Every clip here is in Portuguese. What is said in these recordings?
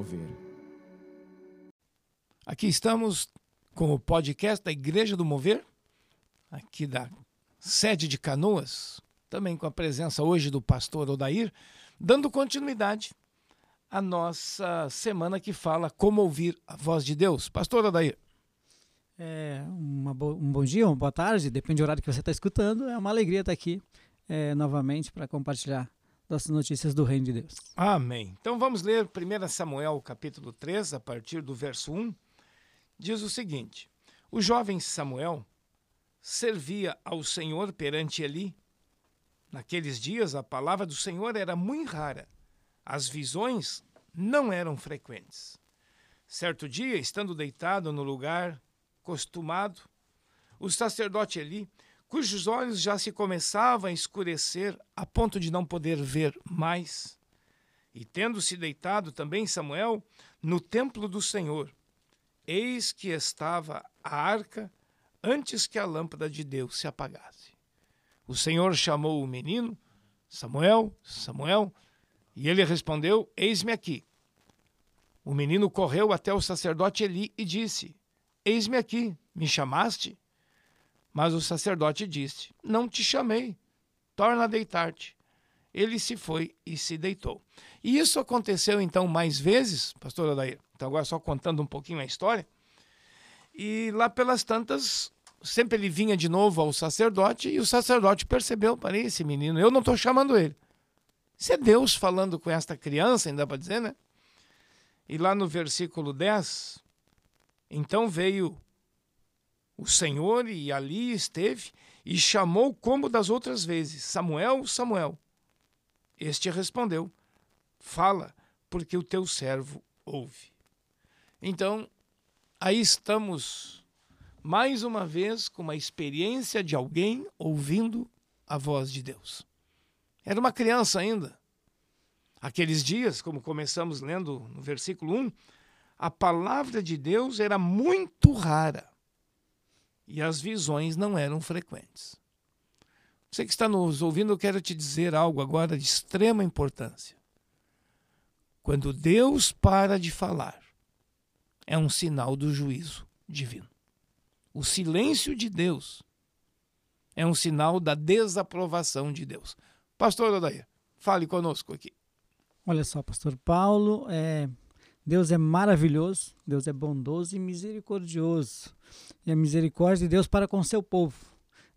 Mover. Aqui estamos com o podcast da Igreja do Mover, aqui da sede de Canoas, também com a presença hoje do pastor Odair, dando continuidade à nossa semana que fala como ouvir a voz de Deus. Pastor Odair. É, bo um bom dia, uma boa tarde, depende do horário que você está escutando. É uma alegria estar aqui é, novamente para compartilhar das notícias do Reino de Deus. Amém. Então vamos ler 1 Samuel capítulo 3, a partir do verso 1. Diz o seguinte: O jovem Samuel servia ao Senhor perante Eli. Naqueles dias a palavra do Senhor era muito rara. As visões não eram frequentes. Certo dia, estando deitado no lugar costumado, o sacerdote Eli cujos olhos já se começavam a escurecer a ponto de não poder ver mais. E tendo-se deitado também Samuel no templo do Senhor, eis que estava a arca antes que a lâmpada de Deus se apagasse. O Senhor chamou o menino, Samuel, Samuel, e ele respondeu: Eis-me aqui. O menino correu até o sacerdote Eli e disse: Eis-me aqui, me chamaste? Mas o sacerdote disse: Não te chamei, torna a deitar-te. Ele se foi e se deitou. E isso aconteceu então mais vezes, pastor Odair. Então, agora só contando um pouquinho a história. E lá pelas tantas, sempre ele vinha de novo ao sacerdote e o sacerdote percebeu: parei, esse menino, eu não estou chamando ele. Isso é Deus falando com esta criança, ainda para dizer, né? E lá no versículo 10, então veio o Senhor e ali esteve e chamou como das outras vezes: Samuel, Samuel. Este respondeu: Fala, porque o teu servo ouve. Então, aí estamos mais uma vez com uma experiência de alguém ouvindo a voz de Deus. Era uma criança ainda. Aqueles dias, como começamos lendo no versículo 1, a palavra de Deus era muito rara e as visões não eram frequentes. Você que está nos ouvindo, eu quero te dizer algo agora de extrema importância. Quando Deus para de falar, é um sinal do juízo divino. O silêncio de Deus é um sinal da desaprovação de Deus. Pastor Odair, fale conosco aqui. Olha só, pastor Paulo, é, Deus é maravilhoso, Deus é bondoso e misericordioso. E a misericórdia de Deus para com seu povo.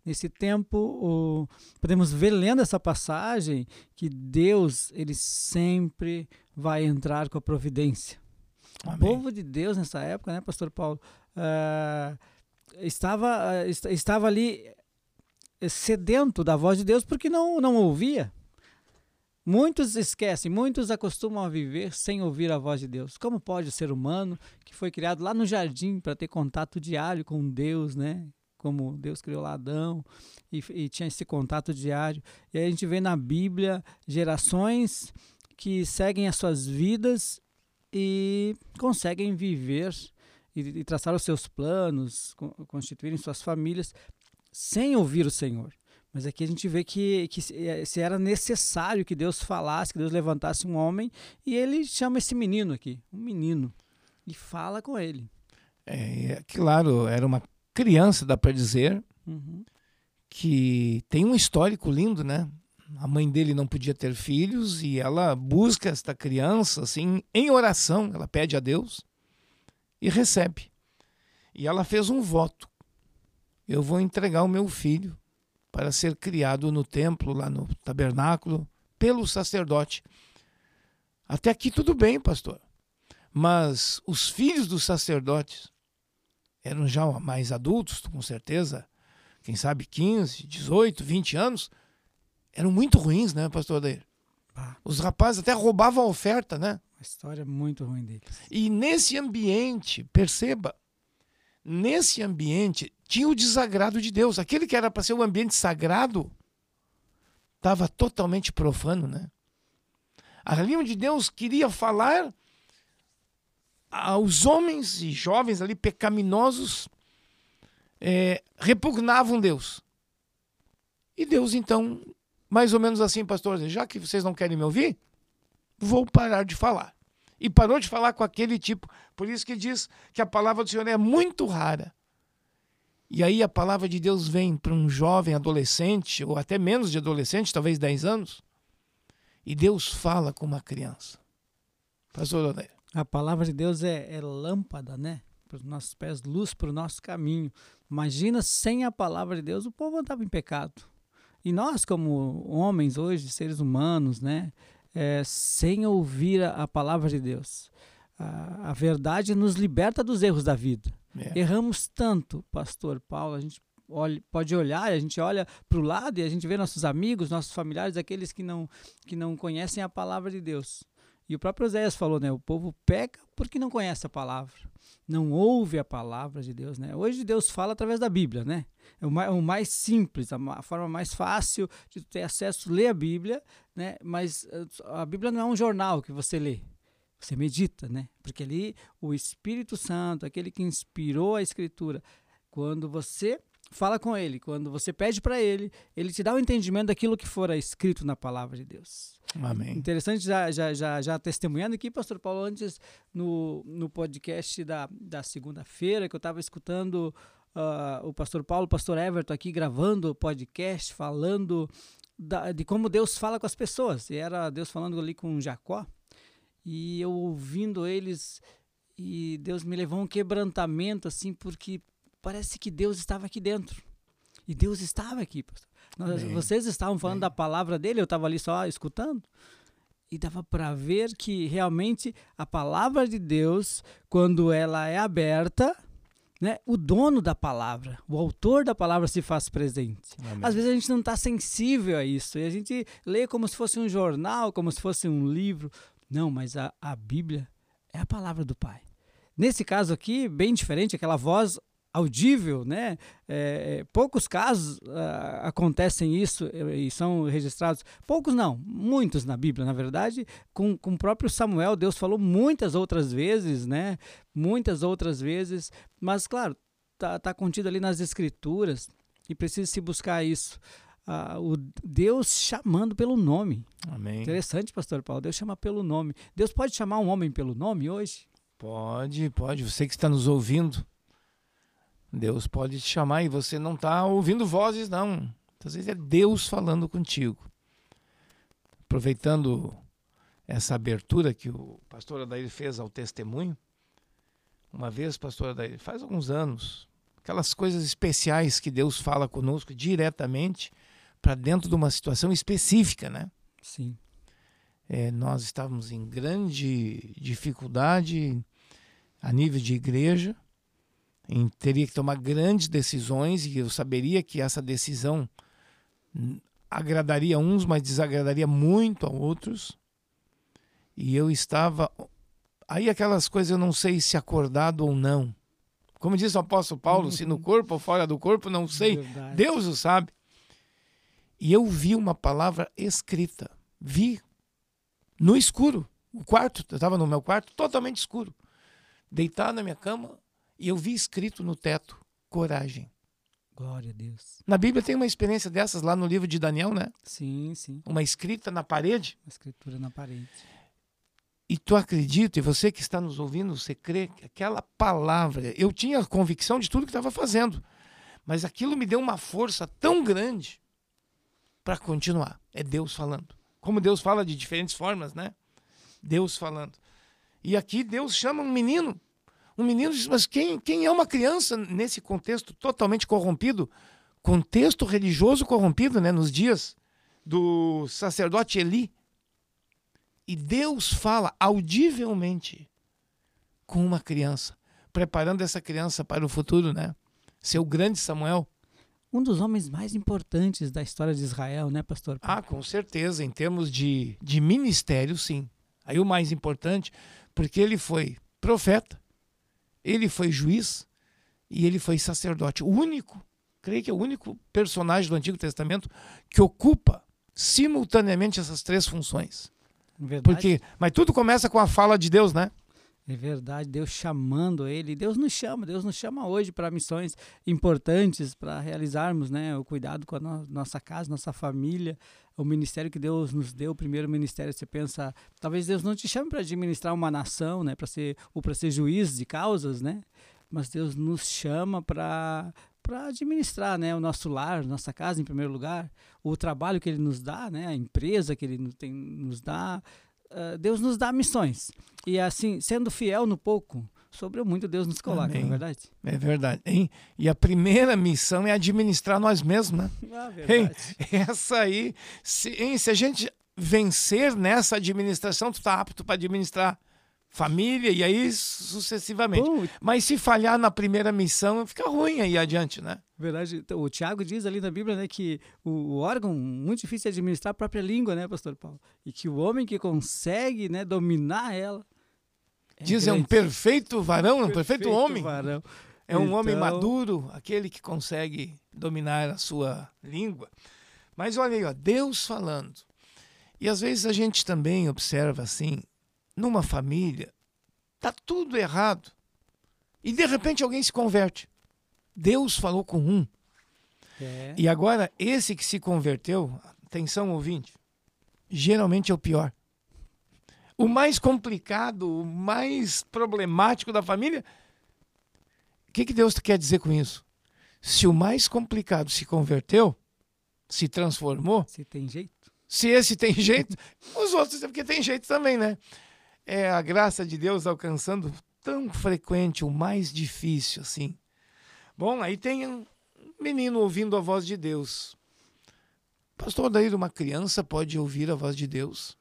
Nesse tempo, o, podemos ver lendo essa passagem que Deus ele sempre vai entrar com a providência. Amém. O povo de Deus nessa época, né, Pastor Paulo, uh, estava, uh, estava ali sedento da voz de Deus porque não, não ouvia. Muitos esquecem, muitos acostumam a viver sem ouvir a voz de Deus. Como pode o ser humano que foi criado lá no jardim para ter contato diário com Deus, né? Como Deus criou Adão e, e tinha esse contato diário. E aí a gente vê na Bíblia gerações que seguem as suas vidas e conseguem viver e, e traçar os seus planos, constituírem suas famílias sem ouvir o Senhor. Mas aqui a gente vê que, que eh, se era necessário que Deus falasse, que Deus levantasse um homem, e ele chama esse menino aqui, um menino, e fala com ele. É, claro, era uma criança, dá para dizer, uhum. que tem um histórico lindo, né? A mãe dele não podia ter filhos e ela busca esta criança assim em oração, ela pede a Deus e recebe. E ela fez um voto: eu vou entregar o meu filho para ser criado no templo, lá no tabernáculo, pelo sacerdote. Até aqui tudo bem, pastor. Mas os filhos dos sacerdotes eram já mais adultos, com certeza, quem sabe 15, 18, 20 anos, eram muito ruins, né, pastor Adair? Ah. Os rapazes até roubavam a oferta, né? Uma história muito ruim deles. E nesse ambiente, perceba, nesse ambiente tinha o desagrado de Deus. Aquele que era para ser um ambiente sagrado estava totalmente profano, né? Ali onde Deus queria falar aos homens e jovens ali pecaminosos é, repugnavam Deus. E Deus então, mais ou menos assim, pastor, já que vocês não querem me ouvir, vou parar de falar. E parou de falar com aquele tipo. Por isso que diz que a palavra do Senhor é muito rara. E aí a palavra de Deus vem para um jovem adolescente, ou até menos de adolescente, talvez 10 anos, e Deus fala com uma criança. Pastor Odair. A palavra de Deus é, é lâmpada, né? Para os nossos pés, luz para o nosso caminho. Imagina sem a palavra de Deus, o povo andava em pecado. E nós, como homens hoje, seres humanos, né? É, sem ouvir a, a, palavra de Deus. A, a, verdade nos liberta dos erros da vida. É. Erramos tanto, pastor Paulo, a gente olha, pode olhar, a gente olha para o lado e a gente vê nossos amigos, nossos familiares, aqueles que não, que não conhecem a palavra de Deus. E o próprio Oséias falou, né? O povo peca porque não conhece a palavra, não ouve a palavra de Deus, né? Hoje Deus fala através da Bíblia, né? É o mais, o mais simples, a, a, forma mais fácil de ter acesso, ler a Bíblia, né? Mas a Bíblia não é um jornal que você lê, você medita, né? Porque ali o Espírito Santo, aquele que inspirou a Escritura, quando você fala com ele, quando você pede para ele, ele te dá o um entendimento daquilo que fora escrito na palavra de Deus. Amém. Interessante, já, já, já, já testemunhando aqui, pastor Paulo, antes no, no podcast da, da segunda-feira, que eu estava escutando uh, o pastor Paulo, o pastor Everton aqui gravando o podcast, falando da, de como Deus fala com as pessoas. E era Deus falando ali com Jacó, e eu ouvindo eles, e Deus me levou a um quebrantamento, assim, porque parece que Deus estava aqui dentro. E Deus estava aqui, pastor. Nós, vocês estavam falando da palavra dele, eu estava ali só escutando. E dava para ver que realmente a palavra de Deus, quando ela é aberta, né, o dono da palavra, o autor da palavra se faz presente. Amém. Às vezes a gente não está sensível a isso e a gente lê como se fosse um jornal, como se fosse um livro. Não, mas a, a Bíblia é a palavra do Pai. Nesse caso aqui, bem diferente, aquela voz audível, né? É, é, poucos casos uh, acontecem isso e são registrados, poucos não, muitos na Bíblia, na verdade, com, com o próprio Samuel, Deus falou muitas outras vezes, né? Muitas outras vezes, mas claro, tá, tá contido ali nas Escrituras e precisa se buscar isso. Uh, o Deus chamando pelo nome. Amém. Interessante, pastor Paulo. Deus chama pelo nome. Deus pode chamar um homem pelo nome hoje? Pode, pode. Você que está nos ouvindo, Deus pode te chamar e você não está ouvindo vozes, não. Às vezes é Deus falando contigo. Aproveitando essa abertura que o pastor Adair fez ao testemunho, uma vez, pastor Adair, faz alguns anos, aquelas coisas especiais que Deus fala conosco diretamente para dentro de uma situação específica, né? Sim. É, nós estávamos em grande dificuldade a nível de igreja em, teria que tomar grandes decisões e eu saberia que essa decisão agradaria uns, mas desagradaria muito a outros. E eu estava. Aí aquelas coisas eu não sei se acordado ou não. Como diz o apóstolo Paulo, se no corpo ou fora do corpo, não sei. Verdade. Deus o sabe. E eu vi uma palavra escrita. Vi no escuro. O quarto, eu estava no meu quarto, totalmente escuro. Deitado na minha cama, e eu vi escrito no teto: coragem. Glória a Deus. Na Bíblia tem uma experiência dessas lá no livro de Daniel, né? Sim, sim. Uma escrita na parede. Uma escritura na parede. E tu acredita, e você que está nos ouvindo, você crê que aquela palavra, eu tinha convicção de tudo que estava fazendo, mas aquilo me deu uma força tão grande para continuar. É Deus falando. Como Deus fala de diferentes formas, né? Deus falando. E aqui Deus chama um menino um menino diz, mas quem, quem é uma criança nesse contexto totalmente corrompido? Contexto religioso corrompido, né? Nos dias do sacerdote Eli. E Deus fala audivelmente com uma criança, preparando essa criança para o futuro, né? Seu grande Samuel. Um dos homens mais importantes da história de Israel, né, pastor? Ah, com certeza, em termos de, de ministério, sim. Aí o mais importante, porque ele foi profeta, ele foi juiz e ele foi sacerdote. O único, creio que é o único personagem do Antigo Testamento que ocupa simultaneamente essas três funções. Verdade. Porque, mas tudo começa com a fala de Deus, né? É verdade, Deus chamando ele. Deus nos chama, Deus nos chama hoje para missões importantes, para realizarmos né, o cuidado com a no nossa casa, nossa família, o ministério que Deus nos deu, o primeiro ministério, você pensa, talvez Deus não te chame para administrar uma nação, né, para ser ou para ser juiz de causas, né? Mas Deus nos chama para para administrar, né, o nosso lar, nossa casa em primeiro lugar, o trabalho que ele nos dá, né, a empresa que ele tem, nos dá, Deus nos dá missões. E assim, sendo fiel no pouco, sobre o muito Deus nos coloca, Amém. não é verdade? É verdade. Hein? E a primeira missão é administrar nós mesmos, né? Ah, verdade. Hein? Essa aí, se, hein? se a gente vencer nessa administração, tu tá apto para administrar família e aí sucessivamente. Mas se falhar na primeira missão, fica ruim aí adiante, né? Verdade. Então, o Tiago diz ali na Bíblia, né, que o, órgão muito difícil de administrar a própria língua, né, pastor Paulo? E que o homem que consegue, né, dominar ela é Diz, é um perfeito varão, um perfeito, perfeito homem. Varão. É um então... homem maduro, aquele que consegue dominar a sua língua. Mas olha aí, ó, Deus falando. E às vezes a gente também observa assim, numa família, tá tudo errado. E de repente alguém se converte. Deus falou com um. É. E agora, esse que se converteu, atenção ouvinte, geralmente é o pior. O mais complicado, o mais problemático da família. O que, que Deus quer dizer com isso? Se o mais complicado se converteu, se transformou. Se tem jeito. Se esse tem jeito, os outros é porque tem jeito também, né? É a graça de Deus alcançando tão frequente, o mais difícil, assim. Bom, aí tem um menino ouvindo a voz de Deus. Pastor, daí uma criança pode ouvir a voz de Deus?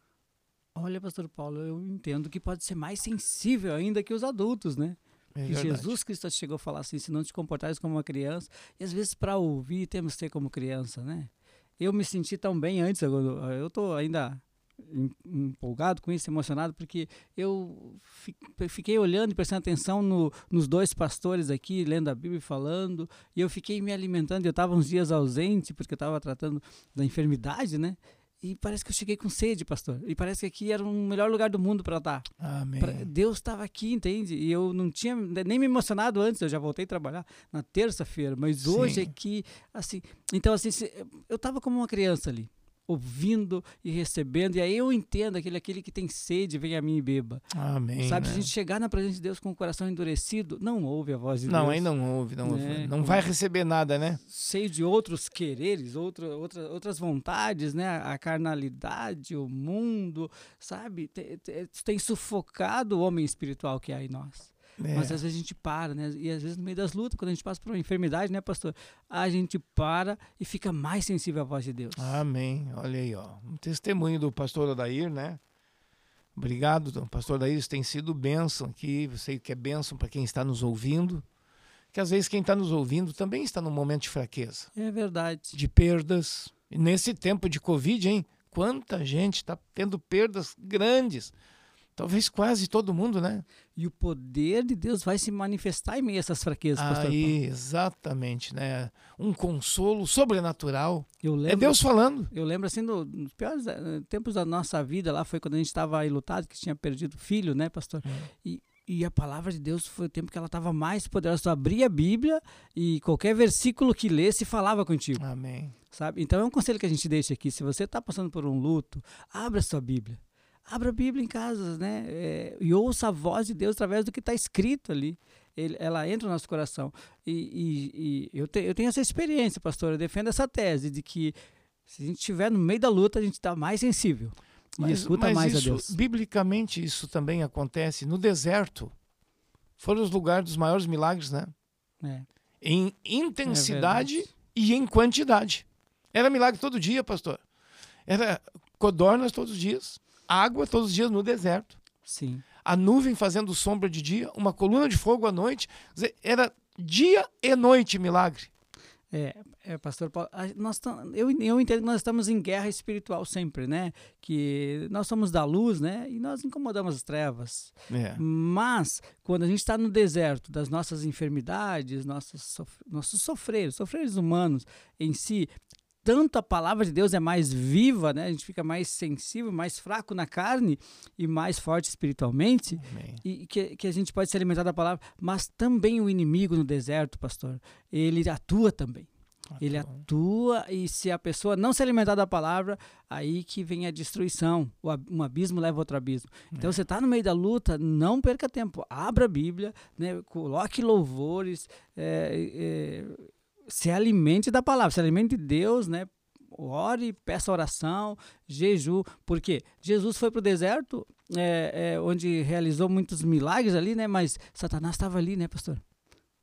Olha, pastor Paulo, eu entendo que pode ser mais sensível ainda que os adultos, né? É que Jesus Cristo chegou a falar assim, se não te comportares como uma criança, e às vezes para ouvir temos que ser como criança, né? Eu me senti tão bem antes, eu estou ainda empolgado com isso, emocionado, porque eu fiquei olhando e prestando atenção no, nos dois pastores aqui, lendo a Bíblia e falando, e eu fiquei me alimentando. Eu estava uns dias ausente, porque eu estava tratando da enfermidade, né? E parece que eu cheguei com sede, pastor. E parece que aqui era o melhor lugar do mundo para estar. Amém. Deus estava aqui, entende? E eu não tinha nem me emocionado antes, eu já voltei a trabalhar na terça-feira, mas hoje é que, assim. Então, assim, eu estava como uma criança ali ouvindo e recebendo. E aí eu entendo aquele, aquele que tem sede, vem a mim e beba. Amém. Sabe, né? se a gente chegar na presença de Deus com o coração endurecido, não ouve a voz de não, Deus. Não, aí não ouve, não, né? não vai receber nada, né? Cheio de outros quereres, outra, outra, outras vontades, né? A carnalidade, o mundo, sabe? Tem, tem, tem sufocado o homem espiritual que há em nós. É. Mas às vezes a gente para, né? E às vezes no meio das lutas, quando a gente passa por uma enfermidade, né, pastor? A gente para e fica mais sensível à voz de Deus. Amém. Olha aí, ó. Um testemunho do pastor Adair, né? Obrigado, pastor Adair. Isso tem sido bênção aqui. Eu sei que é bênção para quem está nos ouvindo. Que às vezes quem está nos ouvindo também está num momento de fraqueza. É verdade. De perdas. E nesse tempo de Covid, hein? Quanta gente está tendo perdas grandes Talvez quase todo mundo, né? E o poder de Deus vai se manifestar em meio a essas fraquezas, pastor Aí, exatamente, né? Um consolo sobrenatural. É lembro, é Deus falando. Eu lembro assim, no, nos piores eh, tempos da nossa vida, lá foi quando a gente estava lutado, que tinha perdido filho, né, pastor? Hum. E, e a palavra de Deus foi o tempo que ela estava mais poderosa. Tu abria a Bíblia e qualquer versículo que lesse falava contigo. Amém. Sabe? Então é um conselho que a gente deixa aqui. Se você está passando por um luto, abra a sua Bíblia abra a Bíblia em casa, né? É, e ouça a voz de Deus através do que está escrito ali. Ele, ela entra no nosso coração. E, e, e eu, te, eu tenho essa experiência, pastor. Eu defendo essa tese de que se a gente estiver no meio da luta, a gente está mais sensível. Mas, e escuta mas mais isso, a Deus. Biblicamente, isso também acontece no deserto. Foram os lugares dos maiores milagres, né? É. Em intensidade é e em quantidade. Era milagre todo dia, pastor. Era codornas todos os dias água todos os dias no deserto. Sim. A nuvem fazendo sombra de dia, uma coluna de fogo à noite. Dizer, era dia e noite milagre. É, é pastor Paulo, nós eu, eu entendo que nós estamos em guerra espiritual sempre, né? Que nós somos da luz, né? E nós incomodamos as trevas. É. Mas, quando a gente está no deserto das nossas enfermidades, nossos, sof nossos sofreres, sofreres humanos em si, tanto a palavra de Deus é mais viva, né? A gente fica mais sensível, mais fraco na carne e mais forte espiritualmente. Amém. E que, que a gente pode se alimentar da palavra. Mas também o inimigo no deserto, pastor, ele atua também. Ele atua e se a pessoa não se alimentar da palavra, aí que vem a destruição. Um abismo leva a outro abismo. Então é. você está no meio da luta, não perca tempo. Abra a Bíblia, né, coloque louvores, é, é, se alimente da palavra, se alimente de Deus, né? Ore, peça oração, jejum, porque Jesus foi para o deserto, é, é, onde realizou muitos milagres ali, né? Mas Satanás estava ali, né, pastor?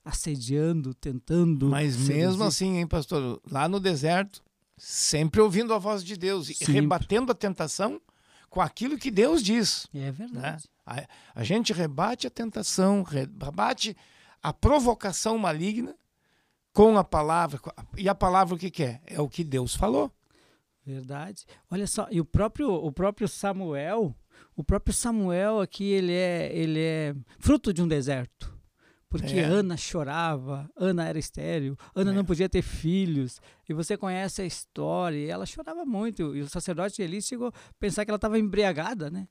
assediando, tentando. Mas seduzir. mesmo assim, hein, pastor? Lá no deserto, sempre ouvindo a voz de Deus e rebatendo a tentação com aquilo que Deus diz. É verdade. Né? A, a, gente rebate a tentação, rebate a provocação maligna com a palavra. E a palavra o que, que é? É o que Deus falou. Verdade. Olha só, e o próprio, o próprio Samuel, o próprio Samuel aqui, ele é, ele é fruto de um deserto. Porque é. Ana chorava, Ana era estéril, Ana é. não podia ter filhos. E você conhece a história, e ela chorava muito. E o sacerdote Eli chegou a pensar que ela estava embriagada, né?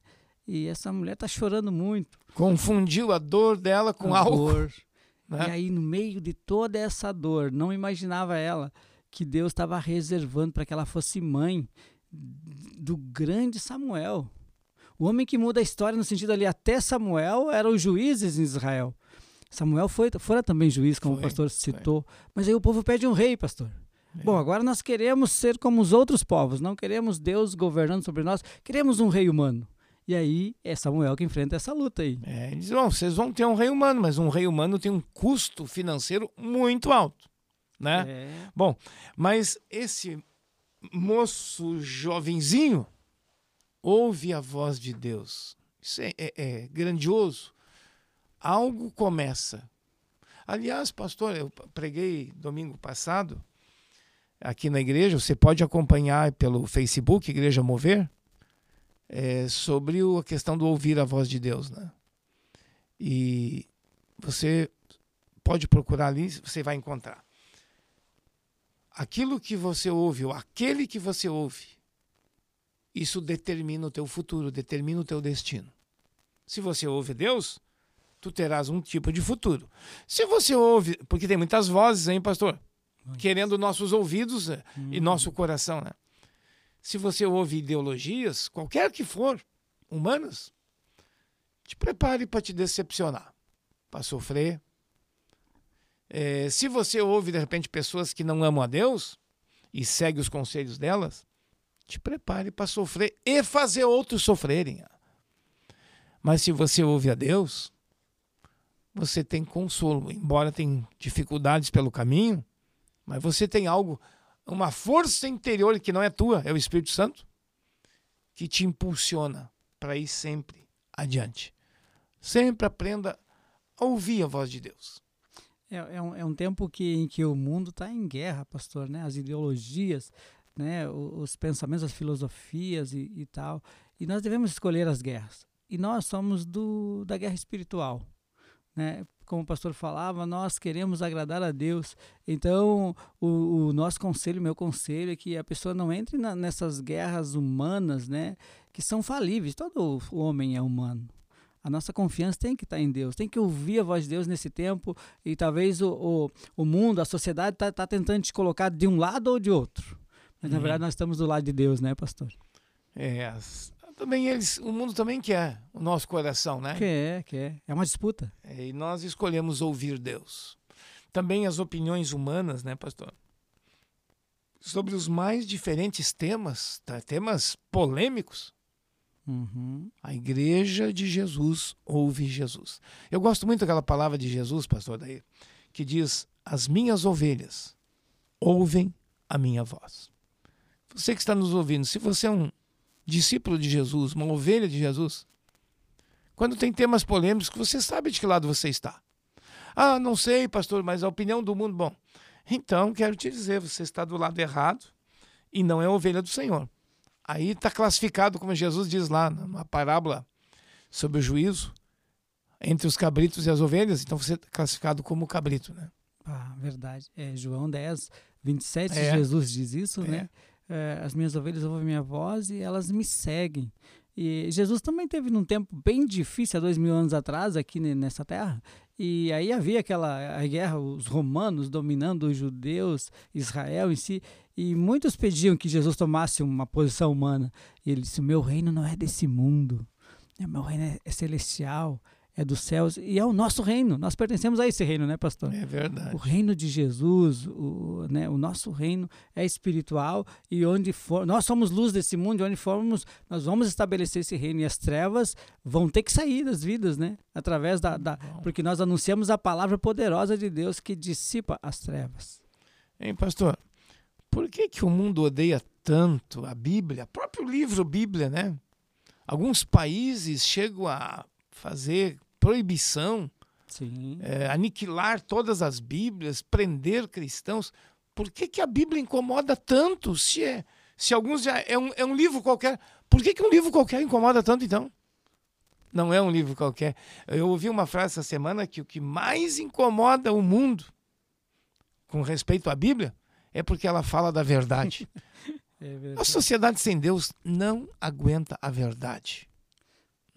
E essa mulher está chorando muito. Confundiu a dor dela com a álcool. Dor. Né? E aí, no meio de toda essa dor, não imaginava ela que Deus estava reservando para que ela fosse mãe do grande Samuel. O homem que muda a história no sentido ali, até Samuel eram os juízes em Israel. Samuel foi, fora também juiz, como foi, o pastor citou. Foi. Mas aí o povo pede um rei, pastor. É. Bom, agora nós queremos ser como os outros povos, não queremos Deus governando sobre nós, queremos um rei humano. E aí é Samuel que enfrenta essa luta aí. É, eles vão, vocês vão ter um rei humano, mas um rei humano tem um custo financeiro muito alto, né? É. Bom, mas esse moço jovenzinho ouve a voz de Deus. Isso é, é, é grandioso algo começa. Aliás, pastor, eu preguei domingo passado aqui na igreja, você pode acompanhar pelo Facebook, Igreja Mover, é, sobre a questão do ouvir a voz de Deus. Né? E você pode procurar ali, você vai encontrar. Aquilo que você ouve, ou aquele que você ouve, isso determina o teu futuro, determina o teu destino. Se você ouve Deus, tu terás um tipo de futuro. Se você ouve, porque tem muitas vozes, hein, pastor? Querendo nossos ouvidos hum. e nosso coração, né? Se você ouve ideologias, qualquer que for, humanas, te prepare para te decepcionar, para sofrer. É, se você ouve, de repente, pessoas que não amam a Deus e segue os conselhos delas, te prepare para sofrer e fazer outros sofrerem. Mas se você ouve a Deus, você tem consolo, embora tenha dificuldades pelo caminho, mas você tem algo, uma força interior que não é tua, é o Espírito Santo, que te impulsiona para ir sempre adiante. Sempre aprenda a ouvir a voz de Deus. É, é, um, é um tempo que, em que o mundo está em guerra, pastor, né? As ideologias, né? Os, os pensamentos, as filosofias e, e tal. E nós devemos escolher as guerras. E nós somos do, da guerra espiritual né? Como o pastor falava, nós queremos agradar a Deus. Então, o, o nosso conselho, meu conselho, é que a pessoa não entre na, nessas guerras humanas, né? Que são falíveis. Todo homem é humano. A nossa confiança tem que estar em Deus, tem que ouvir a voz de Deus nesse tempo. E talvez o, o, o mundo, a sociedade, está tá tentando te colocar de um lado ou de outro. Mas, uhum. na verdade, nós estamos do lado de Deus, né, pastor? É, também eles, o mundo também quer o nosso coração, né? Quer, quer. É uma disputa. É, e nós escolhemos ouvir Deus. Também as opiniões humanas, né, pastor? Sobre os mais diferentes temas, tá? temas polêmicos. Uhum. A igreja de Jesus ouve Jesus. Eu gosto muito daquela palavra de Jesus, pastor, daí, que diz: As minhas ovelhas ouvem a minha voz. Você que está nos ouvindo, se você é um discípulo de Jesus, uma ovelha de Jesus, quando tem temas polêmicos, você sabe de que lado você está. Ah, não sei, pastor, mas a opinião do mundo. Bom, então quero te dizer, você está do lado errado e não é ovelha do Senhor. Aí está classificado, como Jesus diz lá, numa parábola sobre o juízo, entre os cabritos e as ovelhas, então você está classificado como cabrito, né? Ah, verdade. É João 10, 27, é. Jesus diz isso, é. né? É, as minhas ovelhas ouvem minha voz e elas me seguem. E Jesus também teve num tempo bem difícil, há dois mil anos atrás, aqui nessa terra, E aí havia aquela guerra, os romanos dominando os judeus, Israel em si, e muitos pediam que Jesus tomasse uma posição humana. E ele disse: Meu reino não é desse mundo, meu reino é celestial, é dos céus e é o nosso reino. Nós pertencemos a esse reino, né, pastor? É verdade. O reino de Jesus, o, né, o nosso reino é espiritual e onde for, nós somos luz desse mundo, e onde formos, nós vamos estabelecer esse reino e as trevas vão ter que sair das vidas, né? Através da, da porque nós anunciamos a palavra poderosa de Deus que dissipa as trevas. Hein, pastor? Por que que o mundo odeia tanto a Bíblia, o próprio livro Bíblia, né? Alguns países chegam a fazer proibição, é, aniquilar todas as Bíblias, prender cristãos. Por que, que a Bíblia incomoda tanto? Se, é, se alguns já é um, é um livro qualquer, por que, que um livro qualquer incomoda tanto então? Não é um livro qualquer. Eu ouvi uma frase essa semana que o que mais incomoda o mundo com respeito à Bíblia é porque ela fala da verdade. é a sociedade sem Deus não aguenta a verdade.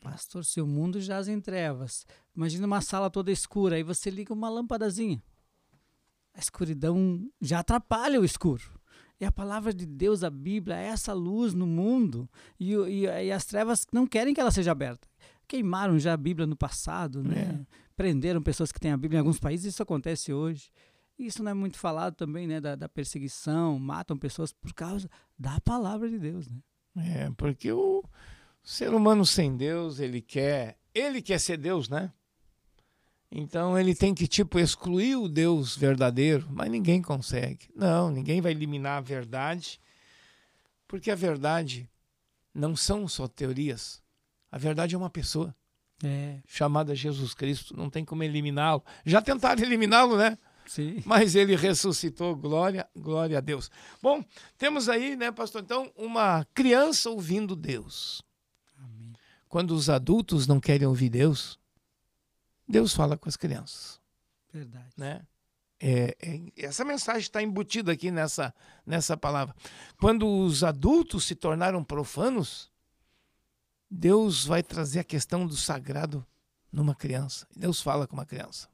Pastor, seu mundo jaz em trevas. Imagina uma sala toda escura, aí você liga uma lâmpadazinha. A escuridão já atrapalha o escuro. E a palavra de Deus, a Bíblia, é essa luz no mundo. E, e, e as trevas não querem que ela seja aberta. Queimaram já a Bíblia no passado, né? É. Prenderam pessoas que têm a Bíblia. Em alguns países isso acontece hoje. Isso não é muito falado também, né? Da, da perseguição, matam pessoas por causa da palavra de Deus, né? É, porque o. O ser humano sem Deus, ele quer, ele quer ser Deus, né? Então ele tem que tipo excluir o Deus verdadeiro, mas ninguém consegue. Não, ninguém vai eliminar a verdade, porque a verdade não são só teorias. A verdade é uma pessoa. É. Chamada Jesus Cristo, não tem como eliminá-lo. Já tentaram eliminá-lo, né? Sim. Mas ele ressuscitou, glória, glória a Deus. Bom, temos aí, né, pastor, então, uma criança ouvindo Deus. Quando os adultos não querem ouvir Deus, Deus fala com as crianças. Verdade. Né? É, é, essa mensagem está embutida aqui nessa, nessa palavra. Quando os adultos se tornaram profanos, Deus vai trazer a questão do sagrado numa criança. Deus fala com uma criança.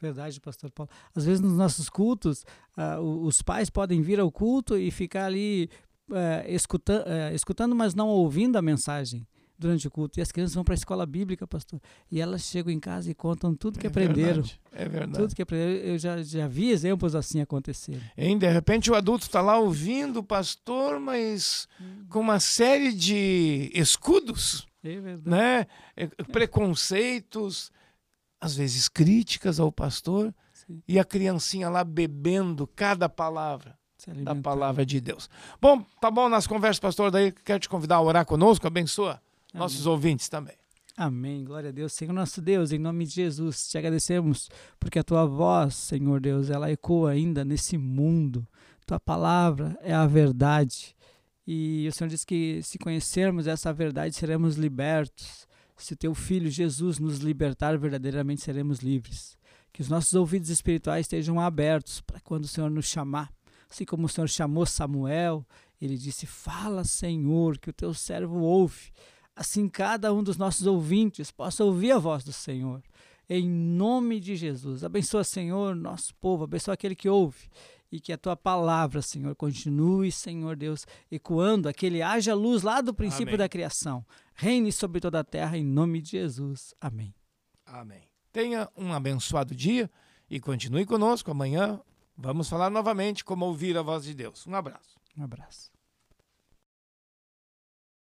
Verdade, pastor Paulo. Às vezes nos nossos cultos, uh, os pais podem vir ao culto e ficar ali uh, escuta, uh, escutando, mas não ouvindo a mensagem durante o culto. E as crianças vão para a escola bíblica, pastor. E elas chegam em casa e contam tudo que é aprenderam. Verdade, é verdade. Tudo que aprenderam. Eu já, já vi exemplos assim acontecer. E de repente o adulto está lá ouvindo o pastor, mas com uma série de escudos. É. Né? É, preconceitos, às vezes críticas ao pastor. Sim. E a criancinha lá bebendo cada palavra da palavra de Deus. Bom, tá bom nas conversas, pastor, daí quero te convidar a orar conosco, abençoa nossos Amém. ouvintes também. Amém. Glória a Deus. Senhor nosso Deus, em nome de Jesus, te agradecemos porque a tua voz, Senhor Deus, ela ecoa ainda nesse mundo. Tua palavra é a verdade. E o Senhor diz que se conhecermos essa verdade, seremos libertos. Se teu filho Jesus nos libertar, verdadeiramente seremos livres. Que os nossos ouvidos espirituais estejam abertos para quando o Senhor nos chamar. Assim como o Senhor chamou Samuel, ele disse: Fala, Senhor, que o teu servo ouve assim cada um dos nossos ouvintes possa ouvir a voz do Senhor. Em nome de Jesus. Abençoa, Senhor, nosso povo, abençoa aquele que ouve. E que a tua palavra, Senhor, continue, Senhor Deus, ecoando aquele haja luz lá do princípio Amém. da criação. Reine sobre toda a terra, em nome de Jesus. Amém. Amém. Tenha um abençoado dia e continue conosco. Amanhã vamos falar novamente como ouvir a voz de Deus. Um abraço. Um abraço.